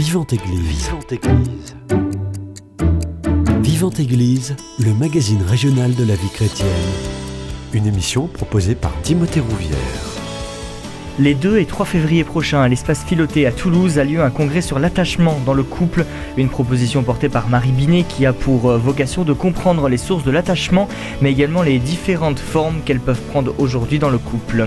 Vivante Église. Vivante Église. Vivante Église, le magazine régional de la vie chrétienne. Une émission proposée par Timothée Rouvière. Les 2 et 3 février prochains, à l'espace Filoté à Toulouse, a lieu un congrès sur l'attachement dans le couple, une proposition portée par Marie Binet qui a pour euh, vocation de comprendre les sources de l'attachement, mais également les différentes formes qu'elles peuvent prendre aujourd'hui dans le couple.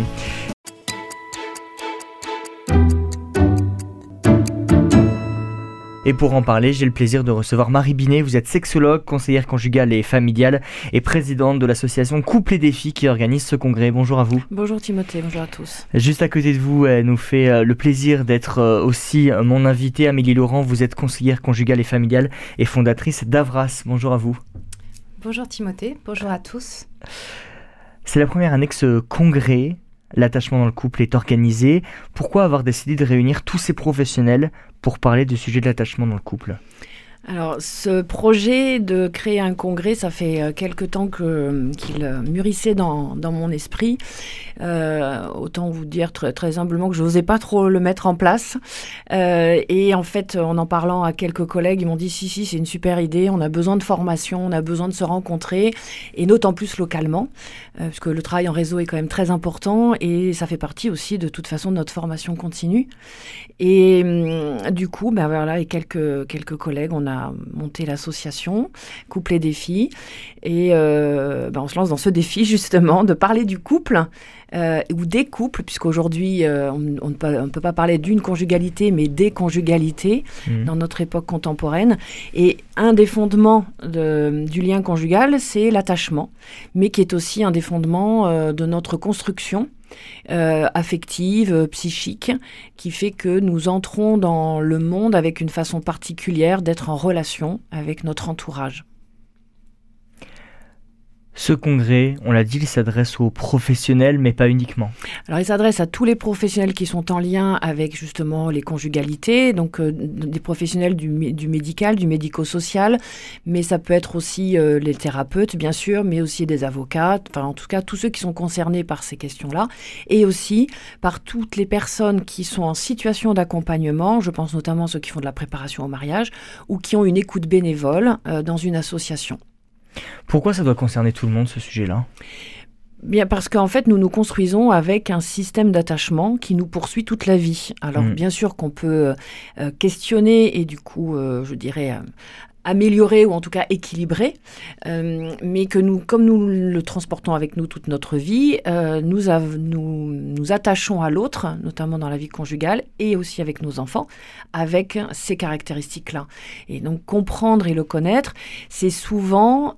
Et pour en parler, j'ai le plaisir de recevoir Marie Binet. Vous êtes sexologue, conseillère conjugale et familiale et présidente de l'association Couple et Défis qui organise ce congrès. Bonjour à vous. Bonjour Timothée, bonjour à tous. Juste à côté de vous, elle nous fait euh, le plaisir d'être euh, aussi mon invitée, Amélie Laurent. Vous êtes conseillère conjugale et familiale et fondatrice d'Avras. Bonjour à vous. Bonjour Timothée, bonjour à tous. C'est la première année que ce congrès l'attachement dans le couple est organisé. Pourquoi avoir décidé de réunir tous ces professionnels pour parler du sujet de l'attachement dans le couple alors, ce projet de créer un congrès, ça fait euh, quelque temps qu'il euh, mûrissait dans, mon esprit. Euh, autant vous dire très, humblement que je n'osais pas trop le mettre en place. Et en fait, en en parlant à quelques collègues, ils m'ont dit si, si, c'est une super idée, on a besoin de formation, on a besoin de se rencontrer, et d'autant plus localement, euh, parce que le travail en réseau est quand même très important, et ça fait partie aussi de toute façon de notre formation continue. Et hum, du coup, ben voilà, et quelques, quelques collègues, on a monté l'association Couple et Défi. Et euh, ben, on se lance dans ce défi justement de parler du couple. Euh, ou des couples, puisqu'aujourd'hui, euh, on, ne peut, pas parler d'une conjugalité, mais des conjugalités mmh. dans notre époque contemporaine. Et un des fondements du lien conjugal, c'est l'attachement, mais qui est aussi un des fondements de notre construction euh, affective, euh, psychique, qui fait que nous entrons dans le monde avec une façon particulière d'être en relation avec notre entourage. Ce congrès, on l'a dit, il s'adresse aux professionnels, mais pas uniquement. Alors, il s'adresse à tous les professionnels qui sont en lien avec justement les conjugalités, donc euh, des professionnels du, médical, du médico-social, mais ça peut être aussi euh, les thérapeutes, bien sûr, mais aussi des avocats, enfin, en tout cas, tous ceux qui sont concernés par ces questions-là, et aussi par toutes les personnes qui sont en situation d'accompagnement, je pense notamment ceux qui font de la préparation au mariage, ou qui ont une écoute bénévole euh, dans une association. Pourquoi ça doit concerner tout le monde, ce sujet-là? Bien parce qu'en fait, nous nous construisons avec un système d'attachement qui nous poursuit toute la vie. Alors, mm. bien sûr qu'on peut euh, questionner et du coup, euh, je dirais, euh, améliorer ou en tout cas équilibrer, mais que nous, comme nous le transportons avec nous toute notre vie, nous, nous, nous attachons à l'autre, notamment dans la vie conjugale et aussi avec nos enfants, avec ces caractéristiques-là. Et donc comprendre et le connaître, c'est souvent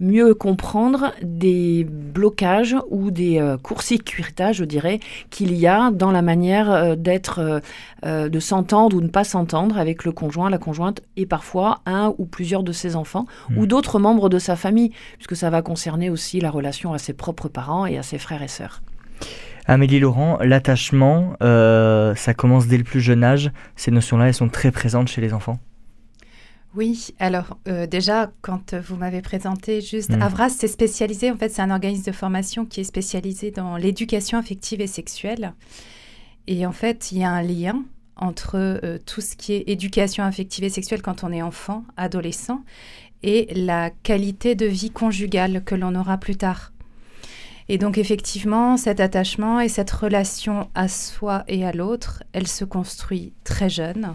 mieux comprendre des blocages ou des euh, court-circuitages, je dirais, qu'il y a dans la manière euh, d'être, euh, euh, de s'entendre ou ne pas s'entendre avec le conjoint, la conjointe, et parfois un ou plusieurs de ses enfants mmh. ou d'autres membres de sa famille, puisque ça va concerner aussi la relation à ses propres parents et à ses frères et sœurs. Amélie Laurent, l'attachement, ça commence dès le plus jeune âge. Ces notions-là, elles sont très présentes chez les enfants? Oui, alors euh, déjà, quand vous m'avez présenté juste mm. Avras, c'est spécialisé, en fait, c'est un organisme de formation qui est spécialisé dans l'éducation affective et sexuelle. Et en fait, il y a un lien entre euh, tout ce qui est éducation affective et sexuelle quand on est enfant, adolescent, et la qualité de vie conjugale que l'on aura plus tard. Et donc effectivement, cet attachement et cette relation à soi et à l'autre, elle se construit très jeune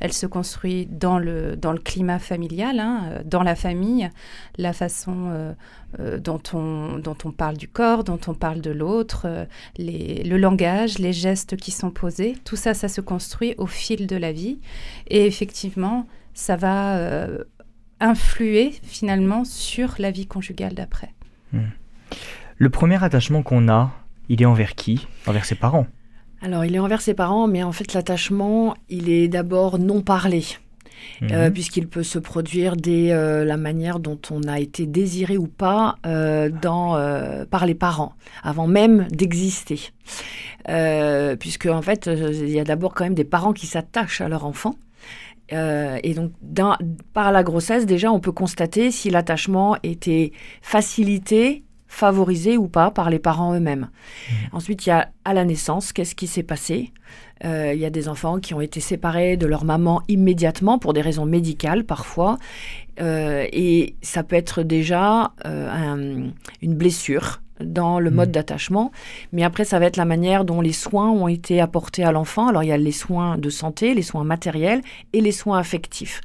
elle se construit dans le, dans le climat familial, hein, euh, dans la famille, la façon euh, euh, dont, on, dont on parle du corps, dont on parle de l'autre, le langage, les gestes qui sont posés, tout ça, ça se construit au fil de la vie. Et effectivement, ça va influer finalement sur la vie conjugale d'après. Hmm. Le premier attachement qu'on a, il est envers qui? Envers ses parents alors, il est envers ses parents, mais en fait, l'attachement, il est d'abord non parlé. Euh, mhm. puisqu'il peut se produire dès euh, la manière dont on a été désiré ou pas euh, dans, par les parents, avant même d'exister. puisque en fait, il y a d'abord quand même des parents qui s'attachent à leur enfant. et donc, par la grossesse, déjà, on peut constater si l'attachement était facilité favorisé ou pas par les parents eux-mêmes. Mmh. Ensuite, il y a à la naissance, qu'est-ce qui s'est passé? Euh, Il y a des enfants qui ont été séparés de leur maman immédiatement pour des raisons médicales parfois. Euh, et ça peut être déjà euh, une blessure dans le mode mmh. d'attachement. Mais après, ça va être la manière dont les soins ont été apportés à l'enfant. Alors, il y a les soins de santé, les soins matériels et les soins affectifs.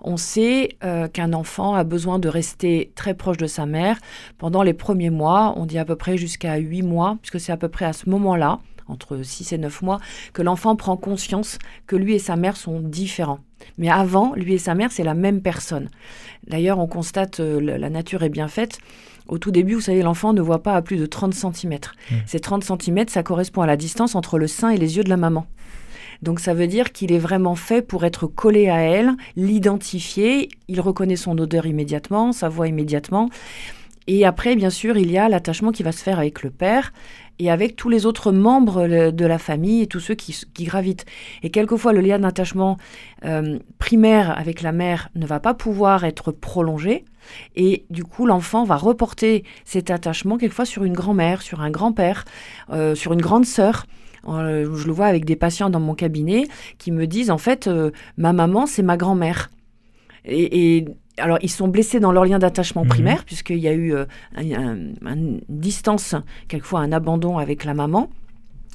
On sait euh, qu'un enfant a besoin de rester très proche de sa mère pendant les premiers mois. On dit à peu près jusqu'à 8 mois, puisque c'est à peu près à ce moment-là, entre 6 et 9 mois, que l'enfant prend conscience que lui et sa mère sont différents. Mais avant, lui et sa mère, c'est la même personne. D'ailleurs, on constate, euh, la nature est bien faite. Au tout début, vous savez, l'enfant ne voit pas à plus de 30 cm. Mmh. Ces 30 cm, ça correspond à la distance entre le sein et les yeux de la maman. Donc ça veut dire qu'il est vraiment fait pour être collé à elle, l'identifier, il reconnaît son odeur immédiatement, sa voix immédiatement. Et après, bien sûr, il y a l'attachement qui va se faire avec le père et avec tous les autres membres de la famille et tous ceux qui, gravitent. Et quelquefois, le lien d'attachement euh, primaire avec la mère ne va pas pouvoir être prolongé. Et du coup, l'enfant va reporter cet attachement quelquefois sur une grand-mère, sur un grand-père, euh, sur une grande sœur. Euh, je le vois avec des patients dans mon cabinet qui me disent en fait, euh, ma maman, c'est ma grand-mère. Et, alors, ils sont blessés dans leur lien d'attachement mhm. primaire, puisqu'il y a eu euh, une distance, quelquefois un abandon avec la maman,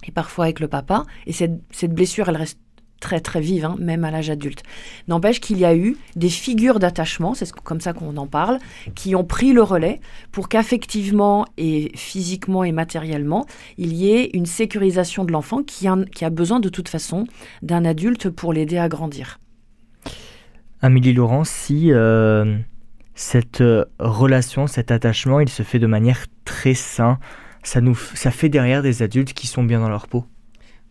et parfois avec le papa. Et cette, cette blessure, elle reste très très vive, hein, même à l'âge adulte. N'empêche qu'il y a eu des figures d'attachement, c'est comme ça qu'on en parle, qui ont pris le relais pour qu'affectivement et physiquement et matériellement, il y ait une sécurisation de l'enfant qui, a besoin de toute façon d'un adulte pour l'aider à grandir. Amélie Laurent, si euh, cette euh, relation, cet attachement, il se fait de manière très sain, ça, nous, ça fait derrière des adultes qui sont bien dans leur peau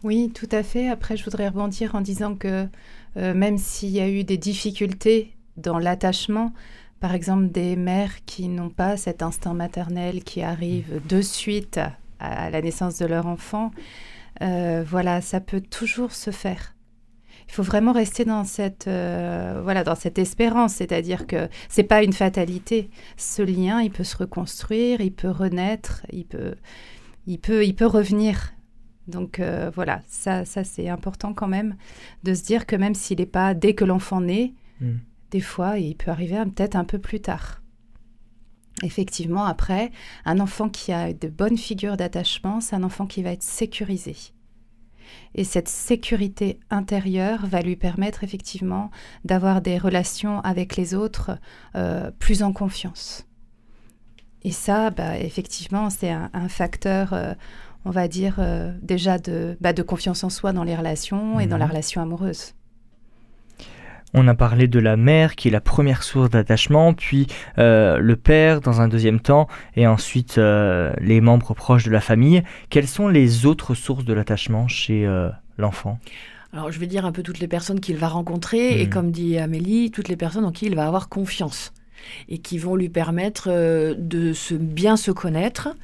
oui, tout à fait. Après, je voudrais rebondir en disant que euh, même s'il y a eu des difficultés dans l'attachement, par exemple des mères qui n'ont pas cet instinct maternel qui arrive de suite à, la naissance de leur enfant, euh, voilà, ça peut toujours se faire. Il faut vraiment rester dans cette, euh, voilà, dans cette espérance, c'est-à-dire que c'est pas une fatalité. Ce lien, il peut se reconstruire, il peut renaître, il peut, il peut, il peut revenir. Donc euh, voilà, ça, ça c'est important quand même de se dire que même s'il n'est pas dès que l'enfant naît, hmm. des fois il peut arriver peut-être un peu plus tard. Effectivement, après, un enfant qui a de bonnes figures d'attachement, c'est un enfant qui va être sécurisé. Et cette sécurité intérieure va lui permettre effectivement d'avoir des relations avec les autres euh, plus en confiance. Et ça, bah, effectivement, c'est un, facteur, euh, on va dire, euh, déjà de, bah, de confiance en soi dans les relations et dans la mhm. relation amoureuse. On a parlé de la mère qui est la première source d'attachement, puis euh, le père dans un deuxième temps, et ensuite euh, les membres proches de la famille. Quelles sont les autres sources de l'attachement chez l'enfant? Alors, je vais dire un peu toutes les personnes qu'il va rencontrer, et mhm. comme dit Amélie, toutes les personnes en qui il va avoir confiance et qui vont lui permettre euh, de se, bien se connaître,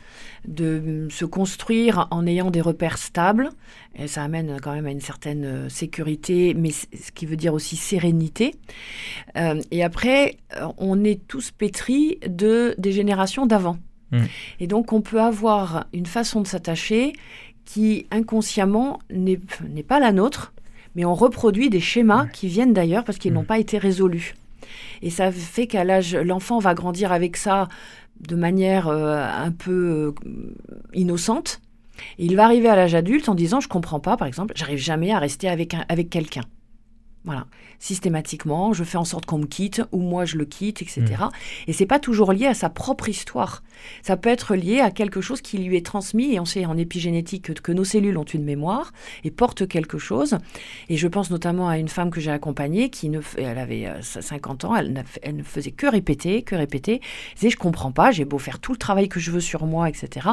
de se construire en ayant des repères stables. Et ça amène quand même à une certaine euh, sécurité, mais ce qui veut dire aussi sérénité. Euh, et après, on est tous pétris de, des générations d'avant. Mmh. Et donc, on peut avoir une façon de s'attacher qui inconsciemment n'est pas la nôtre, mais on reproduit des schémas qui viennent d'ailleurs parce qu'ils mmh. n'ont pas été résolus. Et ça fait qu'à l'âge, l'enfant va grandir avec ça de manière euh, un peu euh, innocente. il va arriver à l'âge adulte en disant je comprends pas, par exemple, j'arrive jamais à rester avec, avec quelqu'un. Voilà systématiquement, je fais en sorte qu'on me quitte ou moi je le quitte, etc. Mm. Et c'est pas toujours lié à sa propre histoire. Ça peut être lié à quelque chose qui lui est transmis et on sait en épigénétique que, nos cellules ont une mémoire et portent quelque chose. Et je pense notamment à une femme que j'ai accompagnée qui ne, elle avait 50 euh, ans, elle, elle, ne faisait que répéter, que répéter. Elle disait je comprends pas, j'ai beau faire tout le travail que je veux sur moi, etc.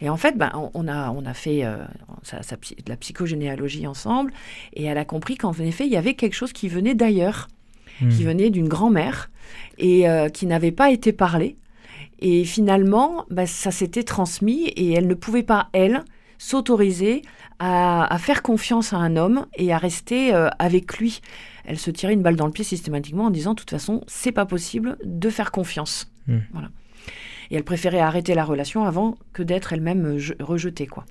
Et en fait, ben, on, a, on a fait euh, de la psychogénéalogie ensemble et elle a compris qu'en effet il y avait quelque chose qui venait d'ailleurs, qui hmm. venait d'une grand-mère et euh, qui n'avait pas été parlé. Et finalement, bah, ça s'était transmis et elle ne pouvait pas, elle, s'autoriser à, faire confiance à un homme et à rester euh, avec lui. Elle se tirait une balle dans le pied systématiquement en disant, de toute façon, c'est pas possible de faire confiance. Hmm. Voilà. Et elle préférait arrêter la relation avant que d'être elle-même rejetée. Quoi.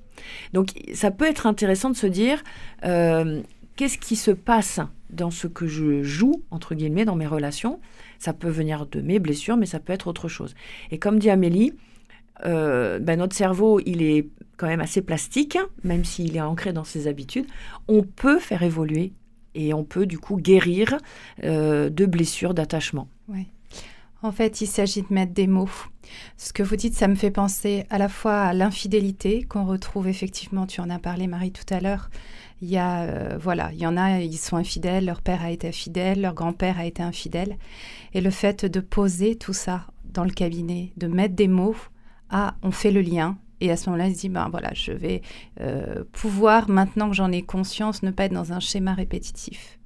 Donc ça peut être intéressant de se dire, euh, qu'est-ce qui se passe dans ce que je joue, entre guillemets, dans mes relations? Ça peut venir de mes blessures, mais ça peut être autre chose. Et comme dit Amélie, euh, ben notre cerveau, il est quand même assez plastique, même s'il est ancré dans ses habitudes. On peut faire évoluer et on peut du coup guérir euh, de blessures d'attachement. En fait, il s'agit de mettre des mots. Ce que vous dites, ça me fait penser à la fois à l'infidélité qu'on retrouve effectivement, tu en as parlé Marie tout à l'heure. Il y a, euh, voilà, il y en a, ils sont infidèles, leur père a été infidèle, leur grand-père a été infidèle. Et le fait de poser tout ça dans le cabinet, de mettre des mots, ah, on fait le lien, et à ce moment-là, il se dit, ben voilà, je vais euh, pouvoir, maintenant que j'en ai conscience, ne pas être dans un schéma répétitif.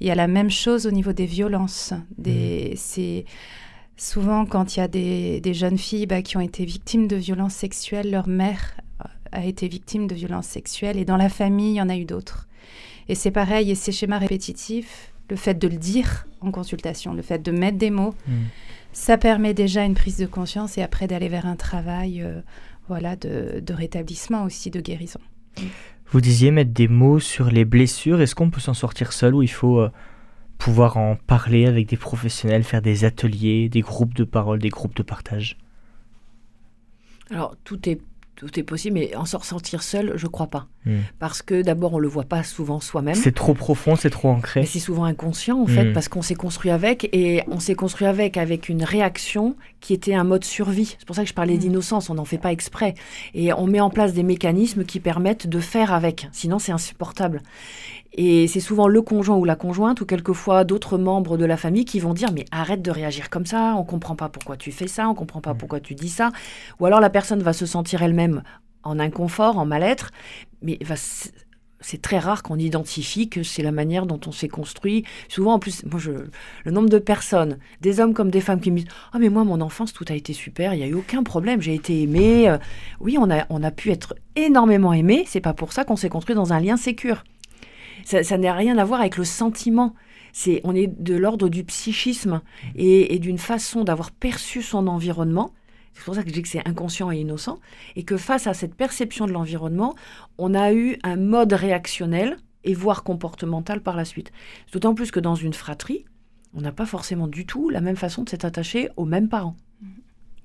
Il y a la même chose au niveau des violences. Des, mmh. C'est souvent quand il y a des, jeunes filles bah, qui ont été victimes de violences sexuelles, leur mère a été victime de violences sexuelles et dans la famille, il y en a eu d'autres. Et c'est pareil, et ces schémas répétitifs, le fait de le dire en consultation, le fait de mettre des mots, mmh. ça permet déjà une prise de conscience et après d'aller vers un travail euh, voilà, de, rétablissement aussi, de guérison. Vous disiez mettre des mots sur les blessures. Est-ce qu'on peut s'en sortir seul ou il faut euh, pouvoir en parler avec des professionnels, faire des ateliers, des groupes de parole, des groupes de partage? Alors, tout est tout est possible, mais en s'en ressentir seul, je crois pas. Hmm. Parce que d'abord, on le voit pas souvent soi-même. C'est trop profond, c'est trop ancré. C'est souvent inconscient, en fait, hmm. parce qu'on s'est construit avec, et on s'est construit avec, avec une réaction qui était un mode survie. C'est pour ça que je parlais hmm. d'innocence, on n'en fait pas exprès. Et on met en place des mécanismes qui permettent de faire avec, sinon c'est insupportable. Et c'est souvent le conjoint ou la conjointe ou quelquefois d'autres membres de la famille qui vont dire mais arrête de réagir comme ça, on comprend pas pourquoi tu fais ça, on comprend pas pourquoi tu dis ça. Ou alors la personne va se sentir elle-même en inconfort, en mal-être, mais c'est très rare qu'on identifie que c'est la manière dont on s'est construit. Souvent, en plus, moi, je, le nombre de personnes, des hommes comme des femmes, qui me disent Ah, mais moi, mon enfance, tout a été super, il n'y a eu aucun problème, j'ai été aimé. Euh, oui, on a, on a pu être énormément aimé, c'est pas pour ça qu'on s'est construit dans un lien sécure. Ça n'a rien à voir avec le sentiment. C'est, on est de l'ordre du psychisme et, d'une façon d'avoir perçu son environnement. C'est pour ça que je dis que c'est inconscient et innocent. Et que face à cette perception de l'environnement, on a eu un mode réactionnel et voire comportemental par la suite. D'autant plus que dans une fratrie, on n'a pas forcément du tout la même façon de s'être attaché aux mêmes parents.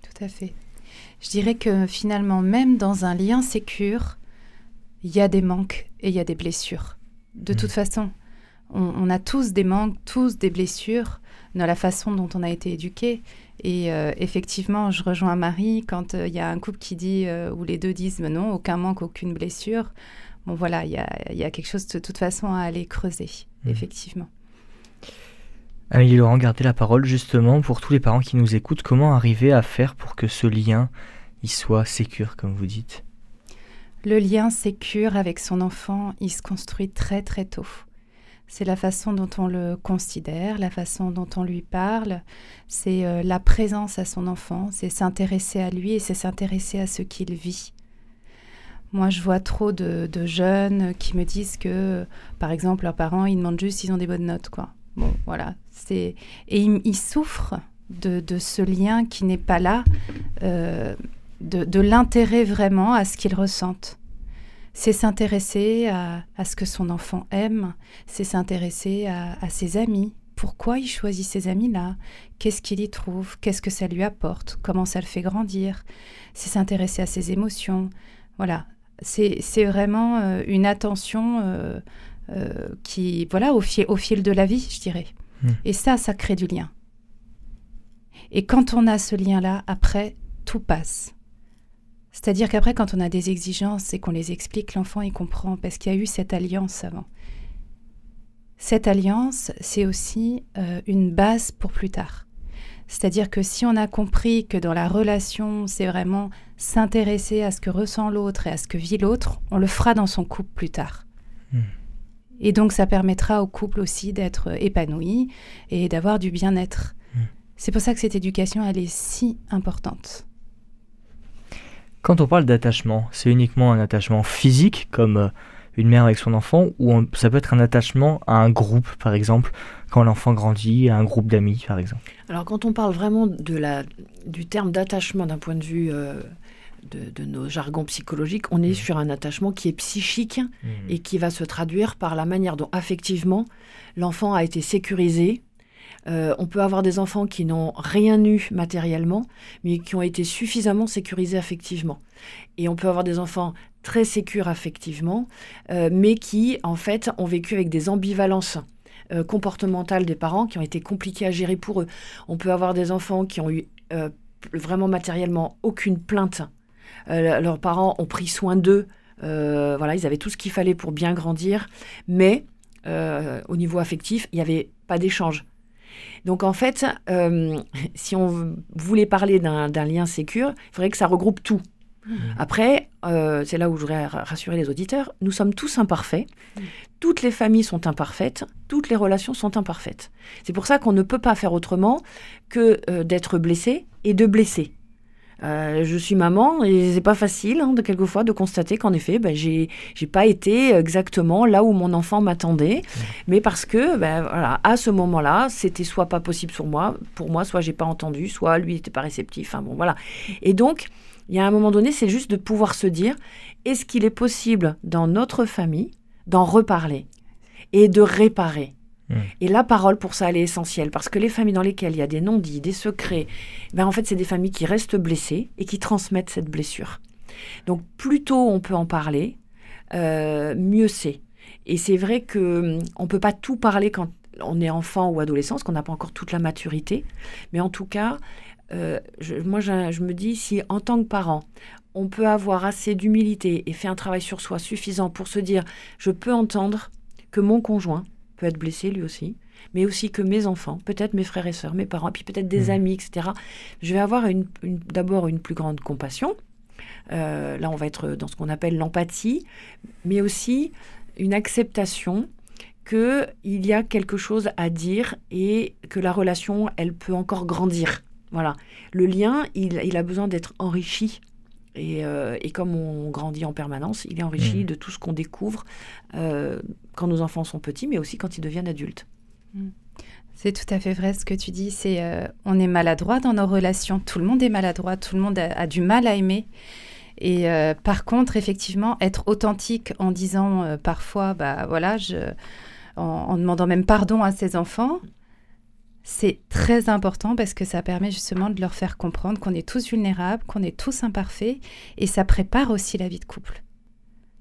Tout à fait. Je dirais que finalement, même dans un lien sécure, il y a des manques et il y a des blessures de toute mm. façon. On, a tous des manques, tous des blessures dans la façon dont on a été éduqué. Et euh, effectivement, je rejoins Marie quand euh, il y a un couple qui dit, euh, ou les deux disent, non, aucun manque, aucune blessure. Bon, voilà, il y a, quelque chose de, toute façon à aller creuser, mm. effectivement. Amélie Laurent, gardez la parole justement pour tous les parents qui nous écoutent. Comment arriver à faire pour que ce lien il soit sécure, comme vous dites? Le lien sécure avec son enfant, il se construit très très tôt. C'est la façon dont on le considère, la façon dont on lui parle, c'est euh, la présence à son enfant, c'est s'intéresser à lui et c'est s'intéresser à ce qu'il vit. Moi, je vois trop de, jeunes qui me disent que, par exemple, leurs parents, ils demandent juste s'ils ont des bonnes notes, quoi. Bon, voilà. C'est et ils, souffrent de, ce lien qui n'est pas là. Euh, de, l'intérêt vraiment à ce qu'il ressente. C'est s'intéresser à, ce que son enfant aime, c'est s'intéresser à, ses amis. Pourquoi il choisit ces amis-là? Qu'est-ce qu'il y trouve? Qu'est-ce que ça lui apporte? Comment ça le fait grandir? C'est s'intéresser à ses émotions. Voilà, c'est vraiment euh, une attention euh, euh, qui, voilà, au fil, au fil de la vie, je dirais. Hmm. Et ça, ça crée du lien. Et quand on a ce lien-là, après, tout passe. C'est-à-dire qu'après, quand on a des exigences et qu'on les explique, l'enfant, il comprend, parce qu'il y a eu cette alliance avant. Cette alliance, c'est aussi euh, une base pour plus tard. C'est-à-dire que si on a compris que dans la relation, c'est vraiment s'intéresser à ce que ressent l'autre et à ce que vit l'autre, on le fera dans son couple plus tard. Hmm. Et donc ça permettra au couple aussi d'être épanoui et d'avoir du bien-être. Hmm. C'est pour ça que cette éducation, elle est si importante. Quand on parle d'attachement, c'est uniquement un attachement physique, comme euh, une mère avec son enfant, ou ça peut être un attachement à un groupe, par exemple, quand l'enfant grandit, à un groupe d'amis, par exemple Alors quand on parle vraiment de la, du terme d'attachement d'un point de vue euh, de, nos jargons psychologiques, on est mmh. sur un attachement qui est psychique mmh. et qui va se traduire par la manière dont affectivement l'enfant a été sécurisé, euh, on peut avoir des enfants qui n'ont rien eu matériellement, mais qui ont été suffisamment sécurisés affectivement. Et on peut avoir des enfants très sécures affectivement, euh, mais qui, en fait, ont vécu avec des ambivalences euh, comportementales des parents qui ont été compliquées à gérer pour eux. On peut avoir des enfants qui ont eu vraiment matériellement aucune plainte. leurs parents ont pris soin d'eux. voilà, ils avaient tout ce qu'il fallait pour bien grandir, mais au niveau affectif, il n'y avait pas d'échange. Donc en fait, euh, si on voulait parler d'un lien sécure, il faudrait que ça regroupe tout. Mmh. Après, euh, c'est là où je voudrais rassurer les auditeurs, nous sommes tous imparfaits. Mmh. Toutes les familles sont imparfaites, toutes les relations sont imparfaites. C'est pour ça qu'on ne peut pas faire autrement que euh, d'être blessé et de blesser. Euh, je suis maman et c'est pas facile hein, de quelquefois de constater qu'en effet, ben, j'ai j'ai pas été exactement là où mon enfant m'attendait, mais parce que ben, voilà, à ce moment-là, c'était soit pas possible sur moi, pour moi, soit j'ai pas entendu, soit lui était pas réceptif. Enfin bon, voilà. Et donc, il y a un moment donné, c'est juste de pouvoir se dire, est-ce qu'il est possible dans notre famille d'en reparler et de réparer Et la parole, pour ça, elle est essentielle. Parce que les familles dans lesquelles il y a des non-dits, des secrets, ben en fait, c'est des familles qui restent blessées et qui transmettent cette blessure. Donc, plus tôt on peut en parler, euh, mieux c'est. Et c'est vrai que hum, on peut pas tout parler quand on est enfant ou adolescent, parce qu'on n'a pas encore toute la maturité. Mais en tout cas, euh, moi, je, je, me dis, si en tant que parent, on peut avoir assez d'humilité et faire un travail sur soi suffisant pour se dire, je peux entendre que mon conjoint peut être blessé lui aussi, mais aussi que mes enfants, peut-être mes frères et sœurs, mes parents, puis peut-être des mmh. amis, etc. Je vais avoir une, d'abord une plus grande compassion. Euh, là, on va être dans ce qu'on appelle l'empathie, mais aussi une acceptation qu'il y a quelque chose à dire et que la relation, elle peut encore grandir. Voilà. Le lien, il, il a besoin d'être enrichi euh, et, comme on grandit en permanence, il est enrichi mmh. de tout ce qu'on découvre euh, quand nos enfants sont petits, mais aussi quand ils deviennent adultes. Mmh. C'est tout à fait vrai ce que tu dis. C'est euh, on est maladroit dans nos relations. Tout le monde est maladroit. Tout le monde a, du mal à aimer. Et par contre, effectivement, être authentique en disant parfois, bah voilà, je, en, demandant même pardon à ses enfants, c'est très important parce que ça permet justement de leur faire comprendre qu'on est tous vulnérables, qu'on est tous imparfaits, et ça prépare aussi la vie de couple.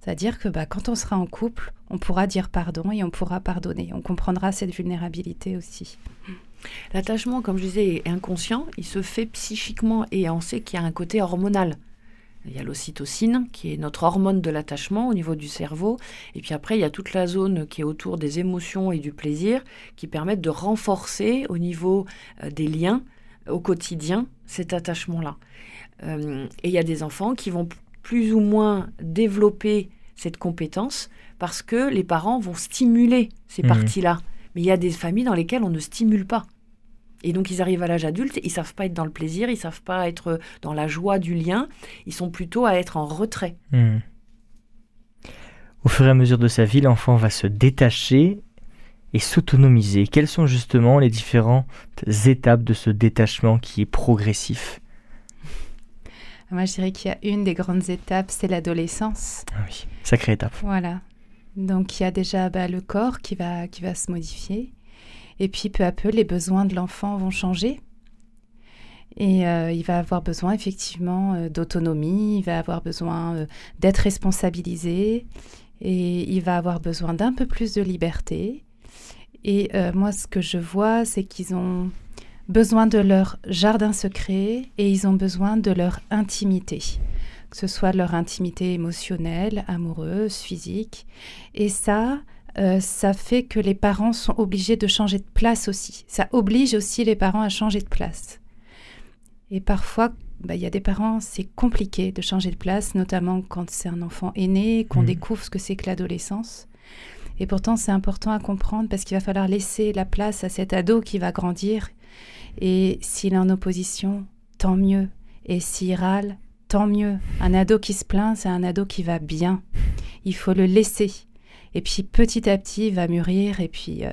C'est-à-dire que bah, quand on sera en couple, on pourra dire pardon et on pourra pardonner. On comprendra cette vulnérabilité aussi. L'attachement, comme je disais, est inconscient. Il se fait psychiquement et on sait qu'il y a un côté hormonal. Il y a l'ocytocine, qui est notre hormone de l'attachement au niveau du cerveau. Et puis après, il y a toute la zone qui est autour des émotions et du plaisir, qui permettent de renforcer au niveau euh, des liens au quotidien cet attachement-là. Euh, et il y a des enfants qui vont plus ou moins développer cette compétence parce que les parents vont stimuler ces mmh. parties-là. Mais il y a des familles dans lesquelles on ne stimule pas. Et donc ils arrivent à l'âge adulte, ils savent pas être dans le plaisir, ils savent pas être dans la joie du lien, ils sont plutôt à être en retrait. Hmm. Au fur et à mesure de sa vie, l'enfant va se détacher et s'autonomiser. Quelles sont justement les différentes étapes de ce détachement qui est progressif? Moi, je dirais qu'il y a une des grandes étapes, c'est l'adolescence. Ah oui, sacrée étape. Voilà. Donc il y a déjà bah, le corps qui va, qui va se modifier. Et puis peu à peu, les besoins de l'enfant vont changer. Et euh, il va avoir besoin effectivement euh, d'autonomie, il va avoir besoin euh, d'être responsabilisé et il va avoir besoin d'un peu plus de liberté. Et moi, ce que je vois, c'est qu'ils ont besoin de leur jardin secret et ils ont besoin de leur intimité, que ce soit leur intimité émotionnelle, amoureuse, physique. Et ça, euh, ça fait que les parents sont obligés de changer de place aussi. Ça oblige aussi les parents à changer de place. Et parfois, bah, il y a des parents, c'est compliqué de changer de place, notamment quand c'est un enfant aîné, qu'on mmh. découvre ce que c'est que l'adolescence. Et pourtant, c'est important à comprendre parce qu'il va falloir laisser la place à cet ado qui va grandir. Et s'il est en opposition, tant mieux. Et s'il râle, tant mieux. Un ado qui se plaint, c'est un ado qui va bien. Il faut le laisser. Et puis petit à petit, il va mûrir. Et puis, euh,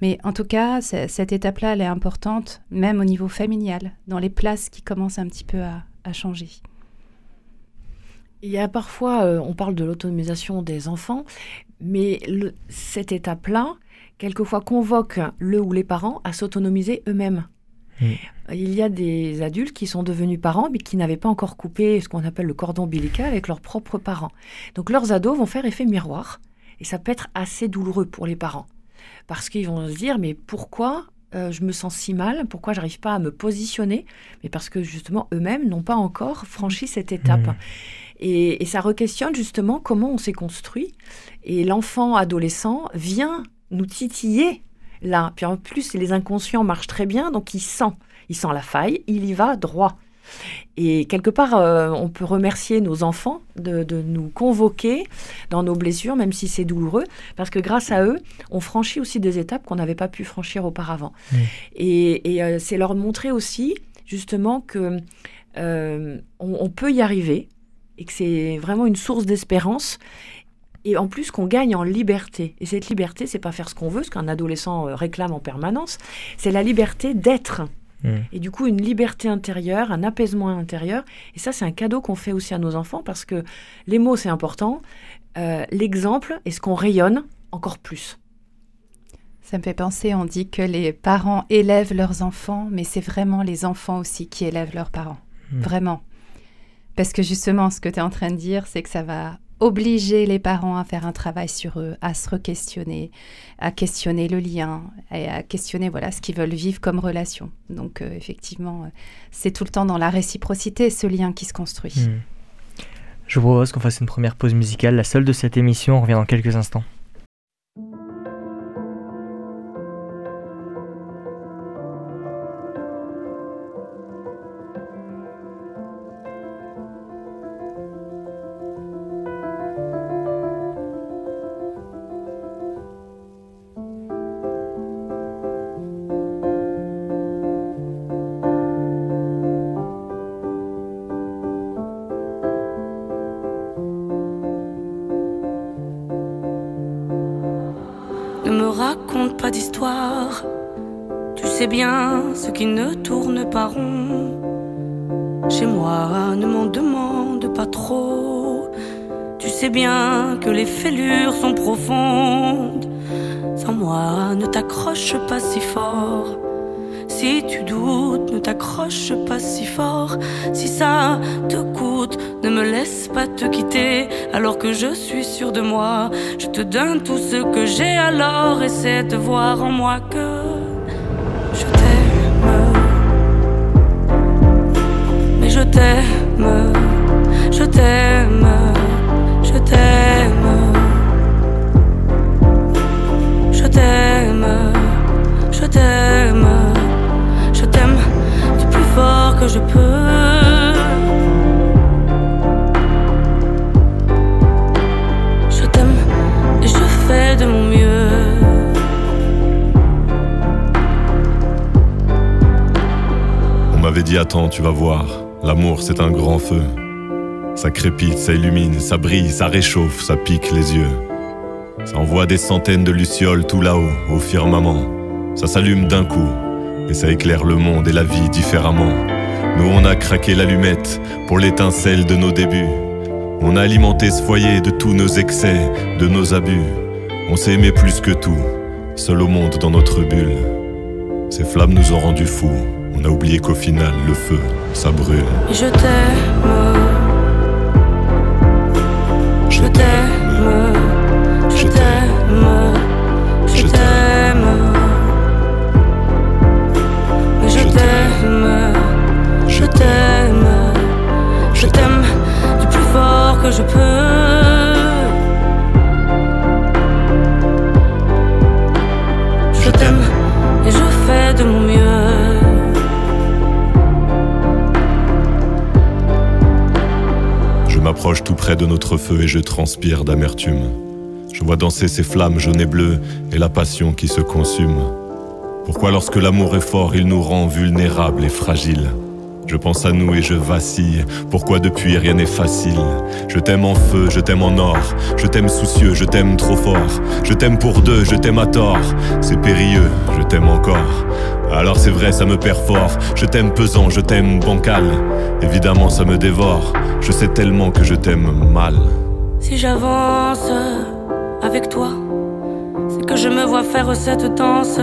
mais en tout cas, cette étape-là, elle est importante, même au niveau familial, dans les places qui commencent un petit peu à, changer. Il y a parfois, euh, on parle de l'autonomisation des enfants, mais cette étape-là, quelquefois convoque le ou les parents à s'autonomiser eux-mêmes. Mm. Il y a des adultes qui sont devenus parents, mais qui n'avaient pas encore coupé ce qu'on appelle le cordon ombilical avec leurs propres parents. Donc leurs ados vont faire effet miroir, et ça peut être assez douloureux pour les parents, parce qu'ils vont se dire, mais pourquoi euh, je me sens si mal, pourquoi j'arrive pas à me positionner, mais parce que justement eux-mêmes n'ont pas encore franchi cette étape. Mm. Et, et, ça requestionne justement comment on s'est construit. Et l'enfant adolescent vient nous titiller là. Puis en plus, les inconscients marchent très bien, donc il sent, il sent la faille, il y va droit. Et quelque part, euh, on peut remercier nos enfants de, nous convoquer dans nos blessures, même si c'est douloureux, parce que grâce à eux, on franchit aussi des étapes qu'on n'avait pas pu franchir auparavant. Et, euh, c'est leur montrer aussi, justement, que euh, on, peut y arriver et que c'est vraiment une source d'espérance et en plus qu'on gagne en liberté. Et cette liberté, c'est pas faire ce qu'on veut, ce qu'un adolescent réclame en permanence, c'est la liberté d'être. Mmh. Et du coup, une liberté intérieure, un apaisement intérieur. Et ça, c'est un cadeau qu'on fait aussi à nos enfants parce que les mots, c'est important. Euh, l'exemple est ce qu'on rayonne encore plus. Ça me fait penser, on dit que les parents élèvent leurs enfants, mais c'est vraiment les enfants aussi qui élèvent leurs parents. Mmh. Vraiment. Parce que justement, ce que tu es en train de dire, c'est que ça va obliger les parents à faire un travail sur eux, à se re-questionner, à questionner le lien, et à questionner voilà ce qu'ils veulent vivre comme relation. Donc euh, effectivement, euh, c'est tout le temps dans la réciprocité ce lien qui se construit. Hmm. Je vous propose qu'on fasse une première pause musicale, la seule de cette émission. On revient dans quelques instants. Tu sais bien ce qui ne tourne pas rond. Chez moi, ne m'en demande pas trop. Tu sais bien que les fêlures sont profondes. Sans moi, ne t'accroche pas si fort. Si tu doutes, ne t'accroche pas si fort. Si ça te coûte, ne me laisse pas te quitter. Alors que je suis sûr de moi, je te donne tout ce que j'ai. Alors essaie de voir en moi que je t'aime. Mais je t'aime, je t'aime, je t'aime. Je t'aime, je t'aime que je peux. Tu vas voir, l'amour c'est un grand feu. Ça crépite, ça illumine, ça brille, ça réchauffe, ça pique les yeux. Ça envoie des centaines de lucioles tout là-haut, au firmament. Ça s'allume d'un coup, et ça éclaire le monde et la vie différemment. Nous, on a craqué l'allumette pour l'étincelle de nos débuts. On a alimenté ce foyer de tous nos excès, de nos abus. On s'est aimé plus que tout, seul au monde dans notre bulle. Ces flammes nous ont rendus fous. On a oublié qu'au final, le feu, ça brûle. Je t'aime. Je t'aime. Je t'aime. Je t'aime. Je t'aime. Je t'aime, je t'aime du plus fort que je peux. Je t'aime et je fais de mon mieux. Tout près de notre feu et je transpire d'amertume. Je vois danser ces flammes jaunes et bleues et la passion qui se consume. Pourquoi lorsque l'amour est fort, il nous rend vulnérables et fragiles? Je pense à nous et je vacille. Pourquoi depuis rien n'est facile? Je t'aime en feu, je t'aime en or. Je t'aime soucieux, je t'aime trop fort. Je t'aime pour deux, je t'aime à tort. C'est périlleux, je t'aime encore. Alors c'est vrai, ça me perd fort. Je t'aime pesant, je t'aime bancal. Évidemment, ça me dévore. Je sais tellement que je t'aime mal. Si j'avance avec toi, c'est que je me vois faire cette danse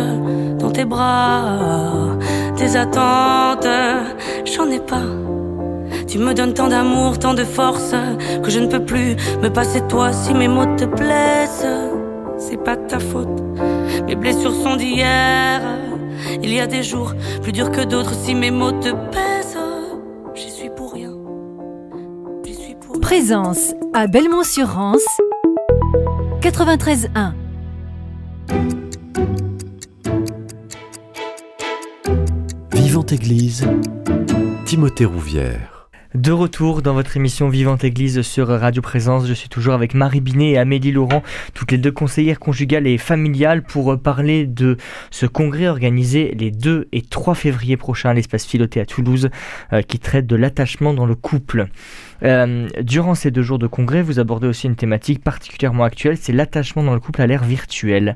dans tes bras. Tes attentes, j'en ai pas. Tu me donnes tant d'amour, tant de force, que je ne peux plus me passer de toi si mes mots te blessent. C'est pas ta faute, mes blessures sont d'hier. Il y a des jours plus durs que d'autres si mes mots te pèsent. J'y suis pour rien. J'y suis pour Présence à Belmont-sur-Rance 93.1 Vivante Église, Timothée Rouvière. De retour dans votre émission Vivante Église sur Radio Présence, je suis toujours avec Marie Binet et Amélie Laurent, toutes les deux conseillères conjugales et familiales pour parler de ce congrès organisé les 2 et 3 février prochains à l'espace Filoté à Toulouse euh, qui traite de l'attachement dans le couple. Euh, durant ces deux jours de congrès, vous abordez aussi une thématique particulièrement actuelle, c'est l'attachement dans le couple à l'ère virtuelle.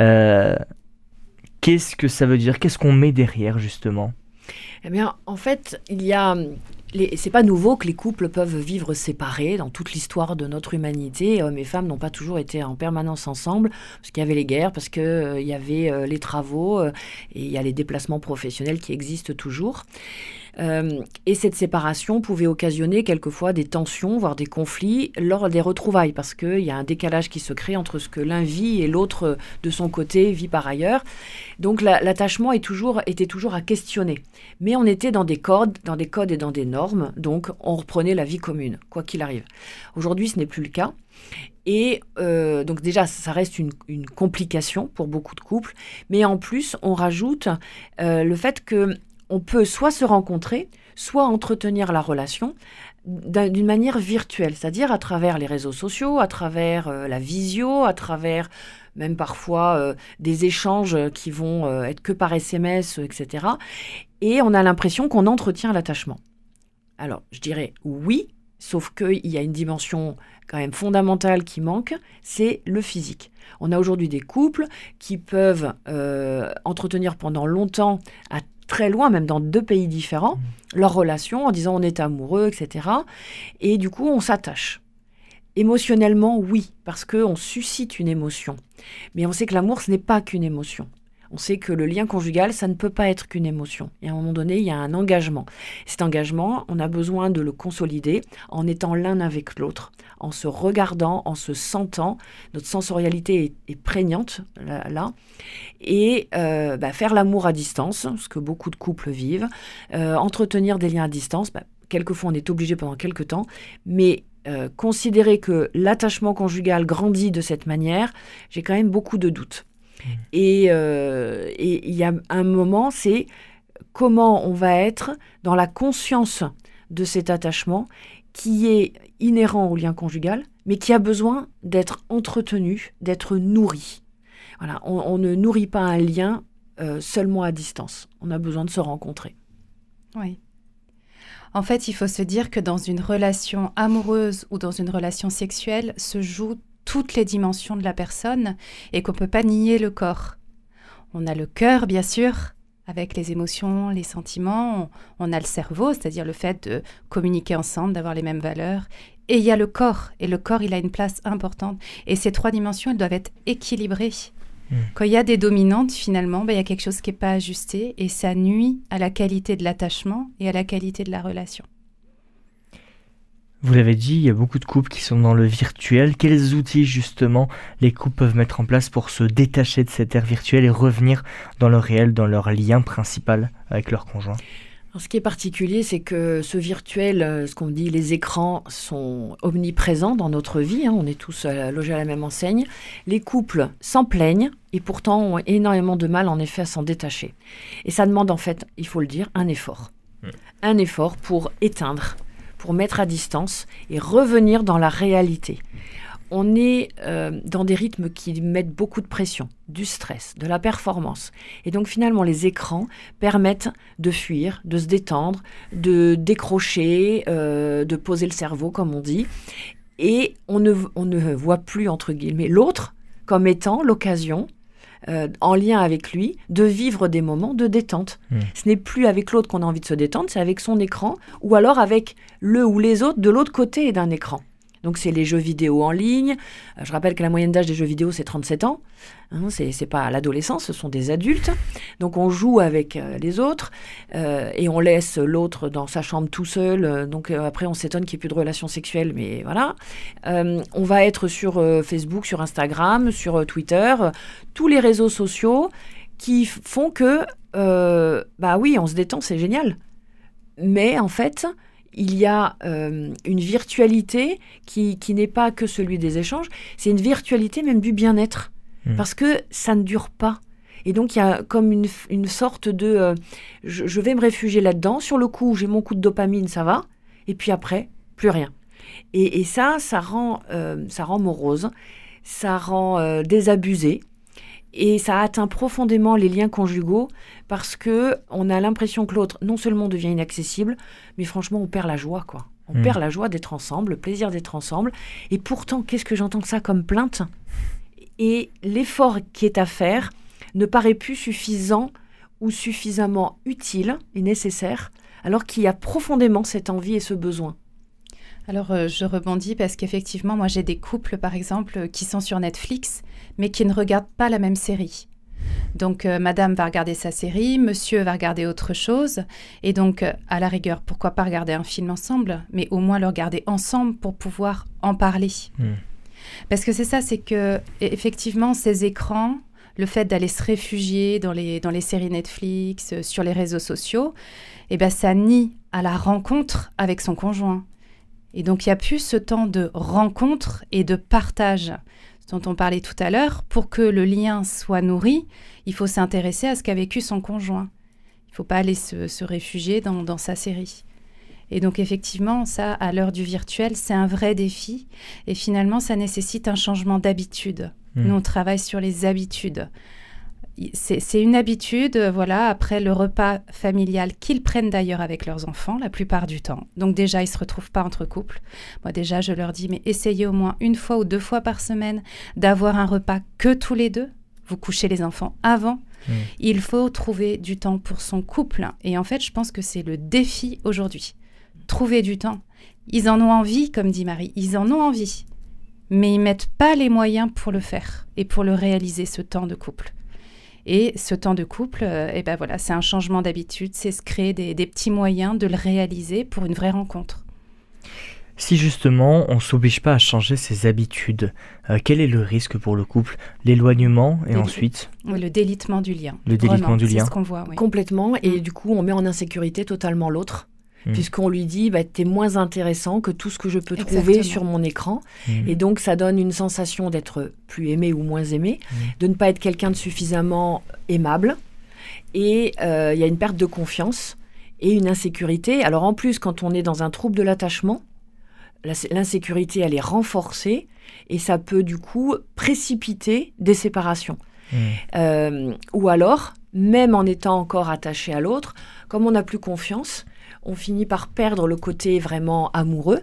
Euh, Qu'est-ce que ça veut dire? Qu'est-ce qu'on met derrière justement? Eh bien, en fait, il y a c'est pas nouveau que les couples peuvent vivre séparés dans toute l'histoire de notre humanité. Hommes et femmes n'ont pas toujours été en permanence ensemble parce qu'il y avait les guerres, parce qu'il euh, y avait euh, les travaux euh, et il y a les déplacements professionnels qui existent toujours. Euh, et cette séparation pouvait occasionner quelquefois des tensions, voire des conflits lors des retrouvailles, parce qu'il y a un décalage qui se crée entre ce que l'un vit et l'autre de son côté vit par ailleurs. Donc l'attachement toujours, était toujours à questionner. Mais on était dans des codes, dans des codes et dans des normes, donc on reprenait la vie commune, quoi qu'il arrive. Aujourd'hui, ce n'est plus le cas. Et euh, donc déjà, ça reste une, complication pour beaucoup de couples, mais en plus, on rajoute euh, le fait que on peut soit se rencontrer, soit entretenir la relation d'une manière virtuelle, c'est-à-dire à travers les réseaux sociaux, à travers euh, la visio, à travers même parfois euh, des échanges qui vont euh, être que par SMS, etc. Et on a l'impression qu'on entretient l'attachement. Alors, je dirais oui, sauf qu'il y a une dimension quand même fondamentale qui manque, c'est le physique. On a aujourd'hui des couples qui peuvent entretenir pendant longtemps à très loin, même dans deux pays différents, mmh. leur relation en disant on est amoureux, etc. Et du coup, on s'attache. Émotionnellement, oui, parce qu'on suscite une émotion. Mais on sait que l'amour, ce n'est pas qu'une émotion. On sait que le lien conjugal, ça ne peut pas être qu'une émotion. Et à un moment donné, il y a un engagement. Cet engagement, on a besoin de le consolider en étant l'un avec l'autre, en se regardant, en se sentant. Notre sensorialité est, prégnante là. Et euh, bah, faire l'amour à distance, ce que beaucoup de couples vivent. Euh, entretenir des liens à distance, bah, quelquefois on est obligé pendant quelques temps, mais euh, considérer que l'attachement conjugal grandit de cette manière, j'ai quand même beaucoup de doutes. Euh, et il y a un moment, c'est comment on va être dans la conscience de cet attachement qui est inhérent au lien conjugal, mais qui a besoin d'être entretenu, d'être nourri. Voilà, on, ne nourrit pas un lien euh, seulement à distance. On a besoin de se rencontrer. Oui. En fait, il faut se dire que dans une relation amoureuse ou dans une relation sexuelle se joue toutes les dimensions de la personne et qu'on ne peut pas nier le corps. On a le cœur, bien sûr, avec les émotions, les sentiments. On, a le cerveau, c'est-à-dire le fait de communiquer ensemble, d'avoir les mêmes valeurs. Et il y a le corps. Et le corps, il a une place importante. Et ces trois dimensions, elles doivent être équilibrées. Hmm. Quand il y a des dominantes, finalement, ben, il y a quelque chose qui n'est pas ajusté et ça nuit à la qualité de l'attachement et à la qualité de la relation. Vous l'avez dit, il y a beaucoup de couples qui sont dans le virtuel. Quels outils justement les couples peuvent mettre en place pour se détacher de cette ère virtuelle et revenir dans le réel, dans leur lien principal avec leur conjoint ce qui est particulier, c'est que ce virtuel, euh, ce qu'on dit, les écrans sont omniprésents dans notre vie. Hein. on est tous euh, logés à la même enseigne. Les couples s'en plaignent et pourtant ont énormément de mal, en effet, à s'en détacher. Et ça demande, en fait, il faut le dire, un effort. Mmh. Un effort pour éteindre pour mettre à distance et revenir dans la réalité. on est euh, dans des rythmes qui mettent beaucoup de pression, du stress, de la performance. Et donc finalement, les écrans permettent de fuir, de se détendre, de décrocher, euh, de poser le cerveau, comme on dit. Et on ne, on ne voit plus, entre guillemets, l'autre comme étant l'occasion euh, en lien avec lui, de vivre des moments de détente. Hmm. Ce n'est plus avec l'autre qu'on a envie de se détendre, c'est avec son écran, ou alors avec le ou les autres de l'autre côté d'un écran. Donc c'est les jeux vidéo en ligne. Euh, je rappelle que la moyenne d'âge des jeux vidéo c'est 37 ans. Hein, c'est pas l'adolescence, ce sont des adultes. Donc on joue avec euh, les autres euh, et on laisse l'autre dans sa chambre tout seul. Donc après on s'étonne qu'il n'y ait plus de relations sexuelles, mais voilà. On va être sur Facebook, sur Instagram, sur Twitter, tous les réseaux sociaux qui font que bah oui on se détend, c'est génial. Mais en fait il y a euh, une virtualité qui, qui n'est pas que celui des échanges, c'est une virtualité même du bien-être. Mm. Parce que ça ne dure pas. Et donc, il y a comme une, une sorte de... euh, je, je vais me réfugier là-dedans. Sur le coup, j'ai mon coup de dopamine, ça va. Et puis après, plus rien. Et, et ça, ça rend, euh, ça rend morose, ça rend désabusé. Et ça atteint profondément les liens conjugaux parce que on a l'impression que l'autre non seulement devient inaccessible, mais franchement on perd la joie quoi. On Mm. perd la joie d'être ensemble, le plaisir d'être ensemble. Et pourtant, qu'est-ce que j'entends ça comme plainte? Et l'effort qui est à faire ne paraît plus suffisant ou suffisamment utile et nécessaire, alors qu'il y a profondément cette envie et ce besoin. Alors, euh, je rebondis parce qu'effectivement, moi, j'ai des couples, par exemple, euh, qui sont sur Netflix, mais qui ne regardent pas la même série. Donc, euh, madame va regarder sa série, monsieur va regarder autre chose. Et donc, euh, à la rigueur, pourquoi pas regarder un film ensemble, mais au moins le regarder ensemble pour pouvoir en parler. Hmm. Parce que c'est ça, c'est que, e- effectivement, ces écrans, le fait d'aller se réfugier dans les, dans les séries Netflix, euh, sur les réseaux sociaux, eh ben, ça nie à la rencontre avec son conjoint. Et donc, il n'y a plus ce temps de rencontre et de partage dont on parlait tout à l'heure. Pour que le lien soit nourri, il faut s'intéresser à ce qu'a vécu son conjoint. Il ne faut pas aller se, se réfugier dans, dans sa série. Et donc, effectivement, ça, à l'heure du virtuel, c'est un vrai défi. Et finalement, ça nécessite un changement d'habitude. Hmm. Nous, on travaille sur les habitudes. C'est une habitude, euh, voilà, après le repas familial qu'ils prennent d'ailleurs avec leurs enfants la plupart du temps. Donc déjà, ils se retrouvent pas entre couples. Moi déjà, je leur dis, mais essayez au moins une fois ou deux fois par semaine d'avoir un repas que tous les deux. Vous couchez les enfants avant. Mm. Il faut trouver du temps pour son couple. Et en fait, je pense que c'est le défi aujourd'hui. Trouver du temps. Ils en ont envie, comme dit Marie, ils en ont envie. Mais ils mettent pas les moyens pour le faire et pour le réaliser, ce temps de couple. Et ce temps de couple, euh, eh ben voilà, c'est un changement d'habitude, c'est se créer des, des petits moyens de le réaliser pour une vraie rencontre. Si justement on s'oblige pas à changer ses habitudes, euh, quel est le risque pour le couple? L'éloignement et Déli- ensuite? Oui, le délitement du lien. Le délitement Vraiment, du c'est lien. ce qu'on voit, oui. Complètement. Et Mm. du coup, on met en insécurité totalement l'autre. Mm. Puisqu'on lui dit, bah, t'es moins intéressant que tout ce que je peux trouver Exactement. sur mon écran. Hmm. Et donc, ça donne une sensation d'être plus aimé ou moins aimé, Mm. de ne pas être quelqu'un de suffisamment aimable. Et euh, il y a une perte de confiance et une insécurité. Alors, en plus, quand on est dans un trouble de l'attachement, la- l'insécurité, elle est renforcée et ça peut du coup précipiter des séparations. Euh, ou alors, même en étant encore attaché à l'autre, comme on n'a plus confiance, on finit par perdre le côté vraiment amoureux.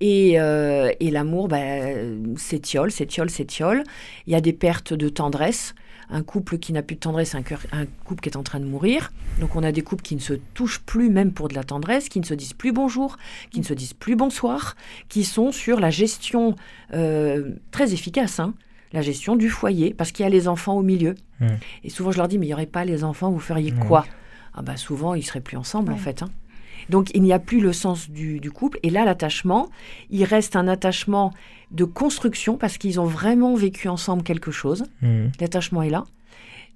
Et, euh, et l'amour, ben, s'étiole, s'étiole, s'étiole. Il y a des pertes de tendresse. Un couple qui n'a plus de tendresse, un, un couple qui est en train de mourir. Donc on a des couples qui ne se touchent plus même pour de la tendresse, qui ne se disent plus bonjour, qui ne se disent plus bonsoir, qui sont sur la gestion euh, très efficace, hein, la gestion du foyer, parce qu'il y a les enfants au milieu. Mm. Et souvent je leur dis, mais il n'y aurait pas les enfants, vous feriez Oui. quoi? Ah bah souvent ils seraient plus ensemble en fait. hein. Donc il n'y a plus le sens du, du couple. Et là, l'attachement, il reste un attachement de construction parce qu'ils ont vraiment vécu ensemble quelque chose. Hmm. L'attachement est là.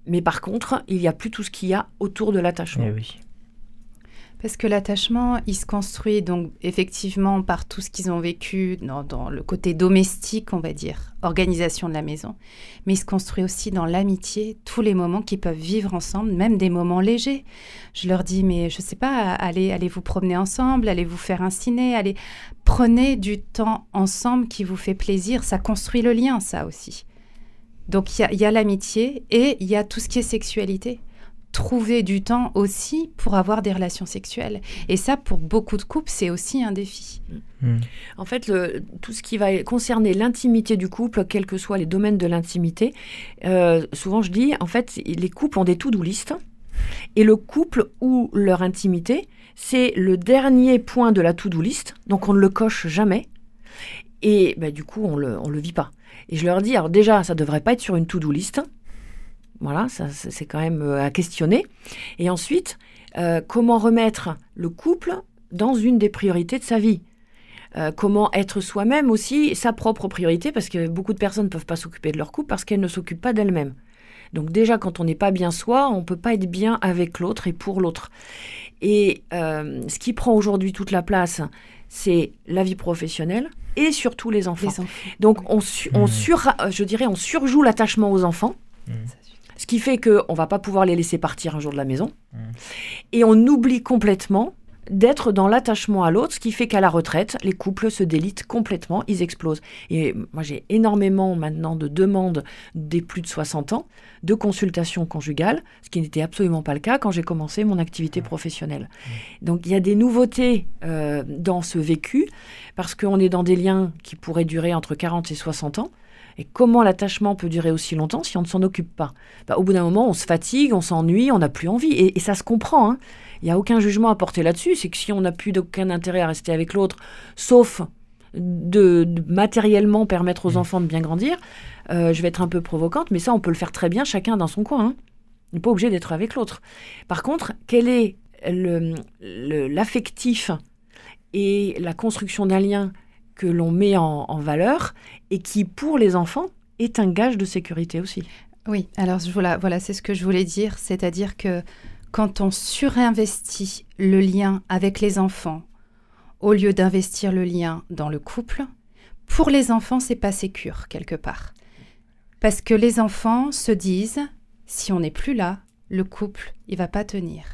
Mais par contre, il n'y a plus tout ce qu'il y a autour de l'attachement. Eh oui. Parce que l'attachement, il se construit donc effectivement par tout ce qu'ils ont vécu dans, le côté domestique, on va dire, organisation de la maison, mais il se construit aussi dans l'amitié, tous les moments qu'ils peuvent vivre ensemble, même des moments légers. Je leur dis, mais je sais pas, allez, allez vous promener ensemble, allez vous faire un ciné, allez, prenez du temps ensemble qui vous fait plaisir, ça construit le lien, ça aussi. Donc il y a l'amitié et il y a tout ce qui est sexualité trouver du temps aussi pour avoir des relations sexuelles. Et ça, pour beaucoup de couples, c'est aussi un défi. Hmm. En fait, le, tout ce qui va concerner l'intimité du couple, quels que soient les domaines de l'intimité, euh, souvent je dis, en fait, les couples ont des to-do list. Et le couple ou leur intimité, c'est le dernier point de la to-do list. Donc on ne le coche jamais. Et bah, du coup, on ne le, on le vit pas. Et je leur dis, alors déjà, ça ne devrait pas être sur une to-do list. Voilà, ça c'est quand même euh, à questionner. Et ensuite, euh, comment remettre le couple dans une des priorités de sa vie? Euh, comment être soi-même aussi sa propre priorité, parce que beaucoup de personnes ne peuvent pas s'occuper de leur couple parce qu'elles ne s'occupent pas d'elles-mêmes. Donc déjà, quand on n'est pas bien soi, on ne peut pas être bien avec l'autre et pour l'autre. Et ce qui prend aujourd'hui toute la place, c'est la vie professionnelle et surtout les enfants. Donc on, mmh. sur, je dirais, on surjoue l'attachement aux enfants. Mmh. Ce qui fait qu'on ne va pas pouvoir les laisser partir un jour de la maison. Mmh. Et on oublie complètement d'être dans l'attachement à l'autre, ce qui fait qu'à la retraite, les couples se délitent complètement, ils explosent. Et moi, j'ai énormément maintenant de demandes des plus de 60 ans de consultations conjugales, ce qui n'était absolument pas le cas quand j'ai commencé mon activité mmh. professionnelle. Mmh. Donc il y a des nouveautés euh, dans ce vécu, parce qu'on est dans des liens qui pourraient durer entre 40 et 60 ans. Et comment l'attachement peut durer aussi longtemps si on ne s'en occupe pas? Bah, Au bout d'un moment, on se fatigue, on s'ennuie, on n'a plus envie. Et, ça se comprend. Hein. Il n'y a aucun jugement à porter là-dessus. C'est que si on n'a plus d'aucun intérêt à rester avec l'autre, sauf de, matériellement permettre aux mmh. enfants de bien grandir, euh, je vais être un peu provocante, mais ça, on peut le faire très bien chacun dans son coin. Hein. On n'est pas obligé d'être avec l'autre. Par contre, quel est l'affectif et la construction d'un lien que l'on met en, valeur et qui, pour les enfants, est un gage de sécurité aussi. Oui, alors voilà, voilà c'est ce que je voulais dire, c'est-à-dire que quand on surinvestit le lien avec les enfants, au lieu d'investir le lien dans le couple, pour les enfants, c'est pas sécure quelque part. Parce que les enfants se disent, si on n'est plus là, le couple, il va pas tenir.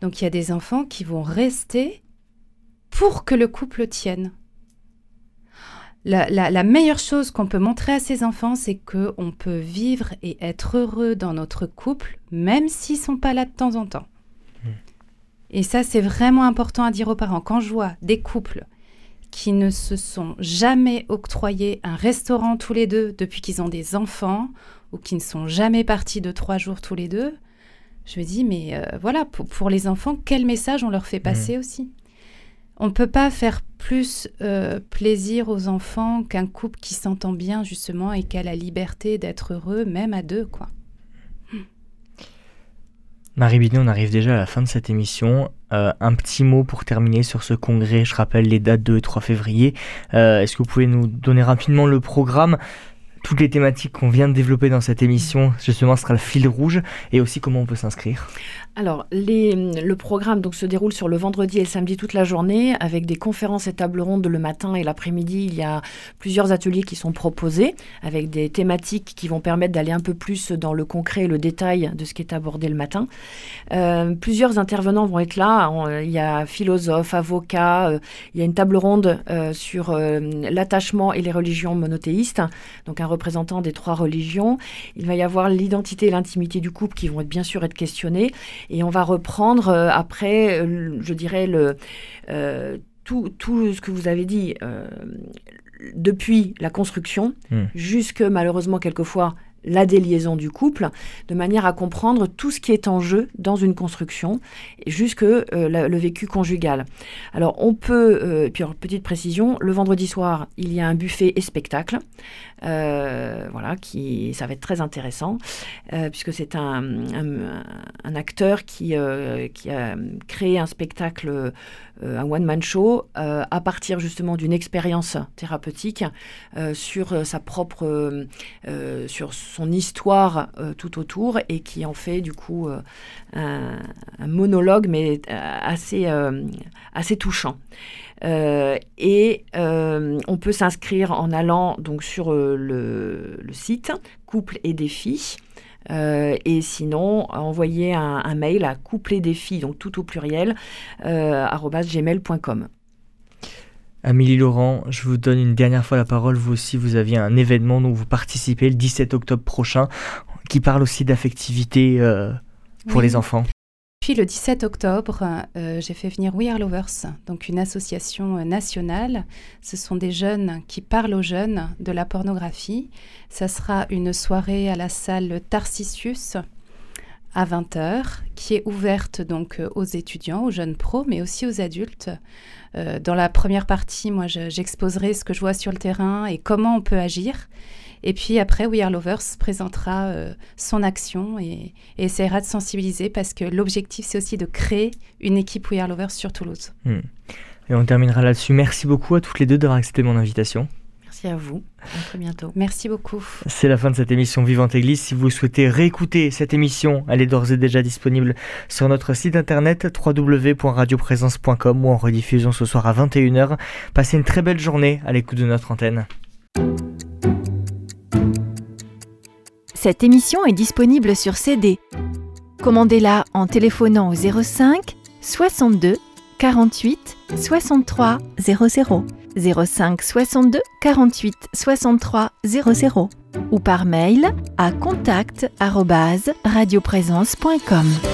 Donc il y a des enfants qui vont rester pour que le couple tienne la, meilleure chose qu'on peut montrer à ses enfants, c'est qu'on peut vivre et être heureux dans notre couple, même s'ils sont pas là de temps en temps. Hmm. Et ça, c'est vraiment important à dire aux parents. Quand je vois des couples qui ne se sont jamais octroyés un restaurant tous les deux depuis qu'ils ont des enfants, ou qui ne sont jamais partis de trois jours tous les deux, je me dis, mais euh, voilà, pour, les enfants, quel message on leur fait passer hmm. aussi? On ne peut pas faire plus euh, plaisir aux enfants qu'un couple qui s'entend bien justement et qui a la liberté d'être heureux même à deux quoi. Marie Binet, on arrive déjà à la fin de cette émission. Euh, un petit mot pour terminer sur ce congrès. Je rappelle les dates 2 et 3 février. Euh, est-ce que vous pouvez nous donner rapidement le programme? Toutes les thématiques qu'on vient de développer dans cette émission, justement, sera le fil rouge et aussi comment on peut s'inscrire? Alors, le programme donc, se déroule sur le vendredi et le samedi toute la journée avec des conférences et tables rondes le matin et l'après-midi. Il y a plusieurs ateliers qui sont proposés avec des thématiques qui vont permettre d'aller un peu plus dans le concret et le détail de ce qui est abordé le matin. Euh, plusieurs intervenants vont être là. Il y a philosophes, avocats, euh, il y a une table ronde euh, sur l'attachement et les religions monothéistes, donc un représentant des trois religions. Il va y avoir l'identité et l'intimité du couple qui vont être, bien sûr être questionnés. Et on va reprendre euh, après, euh, je dirais, le, euh, tout, tout, ce que vous avez dit depuis la construction hmm. jusque malheureusement quelquefois la déliaison du couple, de manière à comprendre tout ce qui est en jeu dans une construction, jusque euh, le vécu conjugal. Alors on peut, euh, puis petite précision, le vendredi soir, il y a un buffet et spectacle. Euh, voilà, qui ça va être très intéressant puisque c'est un, acteur qui, qui a créé un spectacle, un one man show, à partir justement d'une expérience thérapeutique sur sa propre, sur son histoire tout autour et qui en fait du coup un, monologue mais assez, touchant. et on peut s'inscrire en allant donc sur le, le, site Couple et défis euh, et sinon, envoyer un, mail à coupler des filles, donc tout au pluriel, euh, gmail.com. Amélie Laurent, je vous donne une dernière fois la parole. Vous aussi, vous aviez un événement dont vous participez le 17 octobre prochain, qui parle aussi d'affectivité euh, pour les enfants. Puis le 17 octobre, euh, j'ai fait venir We Are Lovers, donc une association euh, nationale. Ce sont des jeunes qui parlent aux jeunes de la pornographie. Ça sera une soirée à la salle Tarsicius à 20h, qui est ouverte donc euh, aux étudiants, aux jeunes pros, mais aussi aux adultes. dans la première partie, moi, j'exposerai ce que je vois sur le terrain et comment on peut agir. Et puis après, We Are Lovers présentera euh, son action et, essaiera de sensibiliser parce que l'objectif, c'est aussi de créer une équipe We Are Lovers sur Toulouse. Hmm. Et on terminera là-dessus. Merci beaucoup à toutes les deux d'avoir accepté mon invitation. Merci à vous. À très bientôt. Merci beaucoup. C'est la fin de cette émission Vivante Église. Si vous souhaitez réécouter cette émission, elle est d'ores et déjà disponible sur notre site internet www.radioprésence.com ou en rediffusion ce soir à 21h. Passez une très belle journée à l'écoute de notre antenne. Cette émission est disponible sur CD. Commandez-la en téléphonant au 05 62 48 63 00 05 62 48 63 00 ou par mail à contact@radioprésence.com.